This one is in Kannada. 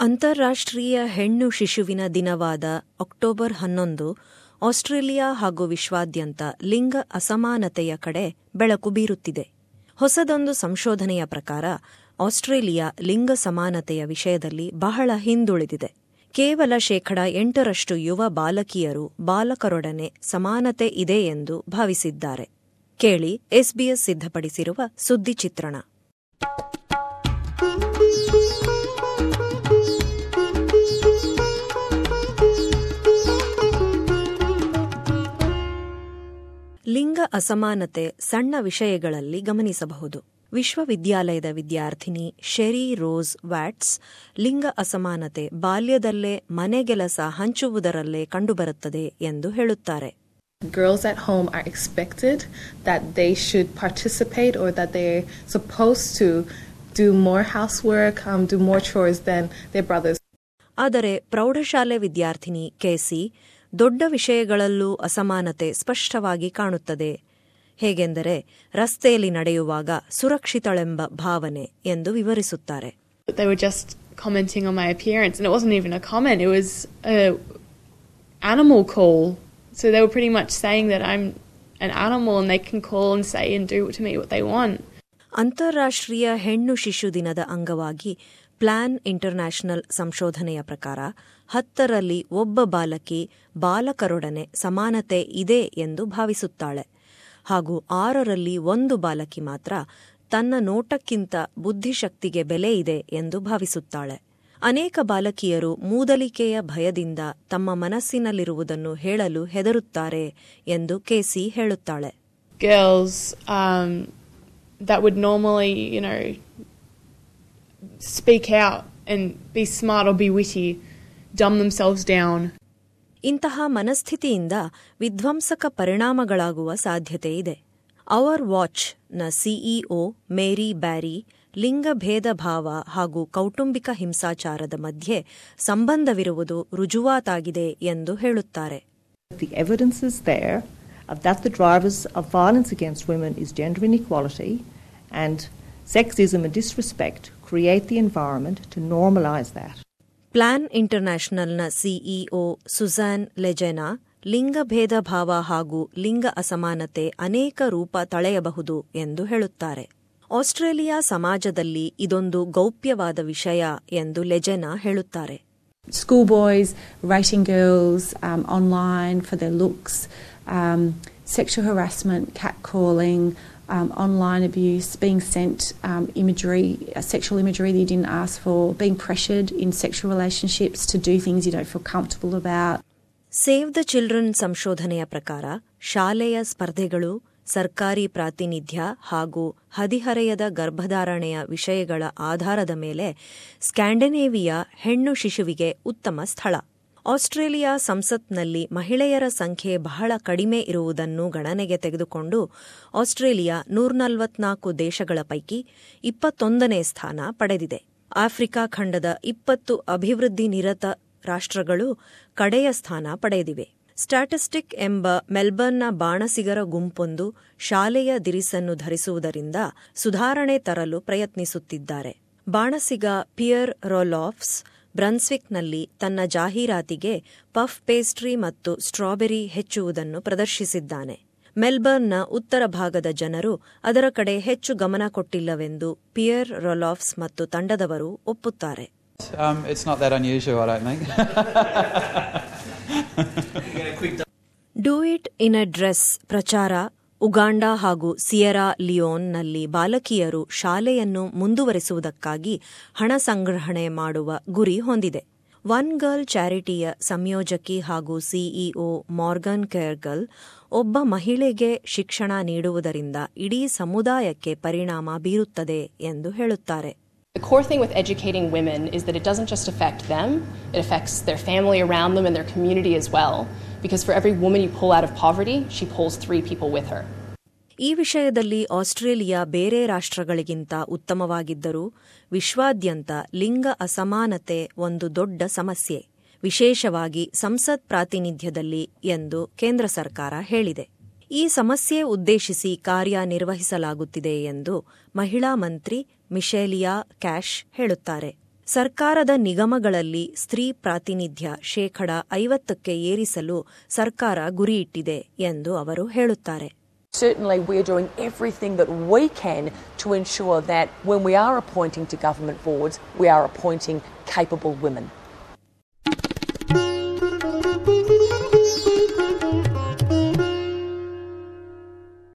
ಅಂತಾರಾಷ್ಟ್ರೀಯ ಹೆಣ್ಣು ಶಿಶುವಿನ ದಿನವಾದ ಅಕ್ಟೋಬರ್ ಹನ್ನೊಂದು ಆಸ್ಟ್ರೇಲಿಯಾ ಹಾಗೂ ವಿಶ್ವಾದ್ಯಂತ ಲಿಂಗ ಅಸಮಾನತೆಯ ಕಡೆ ಬೆಳಕು ಬೀರುತ್ತಿದೆ. ಹೊಸದೊಂದು ಸಂಶೋಧನೆಯ ಪ್ರಕಾರ ಆಸ್ಟ್ರೇಲಿಯಾ ಲಿಂಗ ಸಮಾನತೆಯ ವಿಷಯದಲ್ಲಿ ಬಹಳ ಹಿಂದುಳಿದಿದೆ. ಕೇವಲ ಶೇಕಡ ಎಂಟರಷ್ಟು ಯುವ ಬಾಲಕಿಯರು ಬಾಲಕರೊಡನೆ ಸಮಾನತೆ ಇದೆ ಎಂದು ಭಾವಿಸಿದ್ದಾರೆ. ಕೇಳಿ ಎಸ್ಬಿಎಸ್ ಸಿದ್ಧಪಡಿಸಿರುವ ಸುದ್ದಿ ಚಿತ್ರಣ. ಅಸಮಾನತೆ ಸಣ್ಣ ವಿಷಯಗಳಲ್ಲಿ ಗಮನಿಸಬಹುದು ವಿಶ್ವವಿದ್ಯಾಲಯದ ವಿದ್ಯಾರ್ಥಿನಿ ಶೆರಿ ರೋಸ್ ವ್ಯಾಟ್ಸ್ ಲಿಂಗ ಅಸಮಾನತೆ ಬಾಲ್ಯದಲ್ಲೇ ಮನೆಗೆಲಸ ಹಂಚುವುದರಲ್ಲೇ ಕಂಡುಬರುತ್ತದೆ ಎಂದು ಹೇಳುತ್ತಾರೆ Girls at home are expected that they should participate or that they're supposed to do more housework, um, do more chores than their brothers. ಆದರೆ ಪ್ರೌಢಶಾಲೆ ವಿದ್ಯಾರ್ಥಿನಿ ಕೇಸಿ ದೊಡ್ಡ ವಿಷಯಗಳಲ್ಲೂ ಅಸಮಾನತೆ ಸ್ಪಷ್ಟವಾಗಿ ಕಾಣುತ್ತದೆ ಹೇಗೆಂದರೆ ರಸ್ತೆಯಲ್ಲಿ ನಡೆಯುವಾಗ ಸುರಕ್ಷಿತಳೆಂಬ ಭಾವನೆ ಎಂದು ವಿವರಿಸುತ್ತಾರೆ They were just commenting on my appearance, and it wasn't even a comment. It was a animal call. So they were pretty much saying that I'm an animal, and they can call and say and do to me what they want. ಅಂತಾರಾಷ್ಟ್ರೀಯ ಹೆಣ್ಣು ಶಿಶು ದಿನದ ಅಂಗವಾಗಿ ಪ್ಲಾನ್ ಇಂಟರ್ನ್ಯಾಷನಲ್ ಸಂಶೋಧನೆಯ ಪ್ರಕಾರ ಹತ್ತರಲ್ಲಿ ಒಬ್ಬ ಬಾಲಕಿ ಬಾಲಕರೊಡನೆ ಸಮಾನತೆ ಇದೆ ಎಂದು ಭಾವಿಸುತ್ತಾಳೆ. ಹಾಗೂ ಆರರಲ್ಲಿ ಒಂದು ಬಾಲಕಿ ಮಾತ್ರ ತನ್ನ ನೋಟಕ್ಕಿಂತ ಬುದ್ಧಿಶಕ್ತಿಗೆ ಬೆಲೆ ಇದೆ ಎಂದು ಭಾವಿಸುತ್ತಾಳೆ. ಅನೇಕ ಬಾಲಕಿಯರು ಮೂದಲಿಕೆಯ ಭಯದಿಂದ ತಮ್ಮ ಮನಸ್ಸಿನಲ್ಲಿರುವುದನ್ನು ಹೇಳಲು ಹೆದರುತ್ತಾರೆ ಎಂದು ಕೆಸಿ ಹೇಳುತ್ತಾಳೆ Girls um, that would normally, you know, speak out and be smart or be witty dumb themselves down. ಇಂತಹ ಮನಸ್ಥಿತಿಯಿಂದ ವಿಧ್ವಂಸಕ ಪರಿಣಾಮಗಳಾಗುವ ಸಾಧ್ಯತೆ ಇದೆ. ಅವರ್ ವಾಚ್ನ ಸಿಇಒ ಮೇರಿ ಬ್ಯಾರಿ ಲಿಂಗ ಭೇದ ಭಾವ ಹಾಗೂ ಕೌಟುಂಬಿಕ ಹಿಂಸಾಚಾರದ ಮಧ್ಯೆ ಸಂಬಂಧವಿರುವುದು ರುಜುವಾತಾಗಿದೆ ಎಂದು ಹೇಳುತ್ತಾರೆ. Create the environment to normalize that. Plan ಇಂಟರ್ನ್ಯಾಷನಲ್ನ CEO Susanne Legena ಲಿಂಗ ಭೇದ ಭಾವ ಹಾಗೂ ಲಿಂಗ ಅಸಮಾನತೆ ಅನೇಕ ರೂಪ ತಳೆಯಬಹುದು ಎಂದು ಹೇಳುತ್ತಾರೆ ಆಸ್ಟ್ರೇಲಿಯಾ ಸಮಾಜದಲ್ಲಿ ಇದೊಂದು ಗೌಪ್ಯವಾದ ವಿಷಯ ಎಂದು ಲೆಜೆನಾ ಹೇಳುತ್ತಾರೆ schoolboys rating girls um, online for their looks, um, sexual harassment, catcalling, um, online abuse, being sent um, imagery, uh, sexual imagery that you didn't ask for, being pressured in sexual relationships to do things you don't feel comfortable about. Save the children ಸಂಶೋಧನೆಯ ಪ್ರಕಾರ ಶಾಲೆಯ ಸ್ಪರ್ಧೆಗಳು ಸರ್ಕಾರಿ ಪ್ರಾತಿನಿಧ್ಯ ಹಾಗೂ ಹದಿಹರೆಯದ ಗರ್ಭಧಾರಣೆಯ ವಿಷಯಗಳ ಆಧಾರದ ಮೇಲೆ ಸ್ಕ್ಯಾಂಡನೇವಿಯಾ ಹೆಣ್ಣು ಶಿಶುವಿಗೆ ಉತ್ತಮ ಸ್ಥಳ ಆಸ್ಟ್ರೇಲಿಯಾ ಸಂಸತ್ನಲ್ಲಿ ಮಹಿಳೆಯರ ಸಂಖ್ಯೆ ಬಹಳ ಕಡಿಮೆ ಇರುವುದನ್ನು ಗಣನೆಗೆ ತೆಗೆದುಕೊಂಡು ಆಸ್ಟ್ರೇಲಿಯಾ ನೂರ್ನಲ್ವತ್ನಾಲ್ಕು ದೇಶಗಳ ಪೈಕಿ ಇಪ್ಪತ್ತೊಂದನೇ ಸ್ಥಾನ ಪಡೆದಿದೆ. ಆಫ್ರಿಕಾ ಖಂಡದ ಇಪ್ಪತ್ತು ಅಭಿವೃದ್ಧಿ ನಿರತ ರಾಷ್ಟ್ರಗಳು ಕಡೆಯ ಸ್ಥಾನ ಪಡೆದಿವೆ. ಸ್ಟ್ಯಾಟಿಸ್ಟಿಕ್ ಎಂಬ ಮೆಲ್ಬರ್ನ್ನ ಬಾಣಸಿಗರ ಗುಂಪೊಂದು ಶಾಲೆಯ ದಿರಿಸನ್ನು ಧರಿಸುವುದರಿಂದ ಸುಧಾರಣೆ ತರಲು ಪ್ರಯತ್ನಿಸುತ್ತಿದ್ದಾರೆ. ಬಾಣಸಿಗ ಪಿಯರ್ ರೋಲಾಫ್ಸ್ ಬ್ರನ್ಸ್ವಿಕ್ನಲ್ಲಿ ತನ್ನ ಜಾಹೀರಾತಿಗೆ ಪಫ್ ಪೇಸ್ಟ್ರಿ ಮತ್ತು ಸ್ಟ್ರಾಬೆರಿ ಹೆಚ್ಚುವುದನ್ನು ಪ್ರದರ್ಶಿಸಿದ್ದಾನೆ ಮೆಲ್ಬರ್ನ್ನ ಉತ್ತರ ಭಾಗದ ಜನರು ಅದರ ಕಡೆ ಹೆಚ್ಚು ಗಮನ ಕೊಟ್ಟಿಲ್ಲವೆಂದು ಪಿಯರ್ ರೊಲಾಫ್ಸ್ ಮತ್ತು ತಂಡದವರು ಒಪ್ಪುತ್ತಾರೆ Um, it's not that unusual, I don't think. Do it in a dress ಪ್ರಚಾರ ಉಗಾಂಡ ಹಾಗೂ ಸಿಯರಾ ಲಿಯೋನ್ನಲ್ಲಿ ಬಾಲಕಿಯರು ಶಾಲೆಯನ್ನು ಮುಂದುವರೆಸುವುದಕ್ಕಾಗಿ ಹಣ ಸಂಗ್ರಹಣೆ ಮಾಡುವ ಗುರಿ ಹೊಂದಿದೆ. ಒನ್ ಗರ್ಲ್ ಚಾರಿಟಿಯ ಸಂಯೋಜಕಿ ಹಾಗೂ ಸಿಇಒ ಮಾರ್ಗನ್ ಕೇರ್ಗಲ್ ಒಬ್ಬ ಮಹಿಳೆಗೆ ಶಿಕ್ಷಣ ನೀಡುವುದರಿಂದ ಇಡೀ ಸಮುದಾಯಕ್ಕೆ ಪರಿಣಾಮ ಬೀರುತ್ತದೆ ಎಂದು ಹೇಳುತ್ತಾರೆ. The core thing with educating women is that it doesn't just affect them, it affects their family around them and their community as well. Because for every woman you pull out of poverty, she pulls three people with her. ಈ ವಿಷಯದಲ್ಲಿ ಆಸ್ಟ್ರೇಲಿಯಾ ಬೇರೆ ರಾಷ್ಟ್ರಗಳಿಗಿಂತ ಉತ್ತಮವಾಗಿದ್ದರೂ ವಿಶ್ವಾದ್ಯಂತ ಲಿಂಗ ಅಸಮಾನತೆ ಒಂದು ದೊಡ್ಡ ಸಮಸ್ಯೆ ವಿಶೇಷವಾಗಿ ಸಂಸತ್ ಪ್ರಾತಿನಿಧ್ಯದಲ್ಲಿ ಎಂದು ಕೇಂದ್ರ ಸರ್ಕಾರ ಹೇಳಿದೆ ಈ ಸಮಸ್ಯೆ ಉದ್ದೇಶಿಸಿ ಕಾರ್ಯನಿರ್ವಹಿಸಲಾಗುತ್ತಿದೆ ಎಂದು ಮಹಿಳಾ ಮಂತ್ರಿ ಮಿಶೇಲಿಯಾ ಕ್ಯಾಶ್ ಹೇಳುತ್ತಾರೆ ಸರ್ಕಾರದ ನಿಗಮಗಳಲ್ಲಿ ಸ್ತ್ರೀ ಪ್ರಾತಿನಿಧ್ಯ ಶೇಕಡ ಐವತ್ತಕ್ಕೆ ಏರಿಸಲು ಸರ್ಕಾರ ಗುರಿಯಿಟ್ಟಿದೆ ಎಂದು ಅವರು ಹೇಳುತ್ತಾರೆ Certainly, we are doing everything that we can to ensure that when we are appointing to government boards, we are appointing capable women.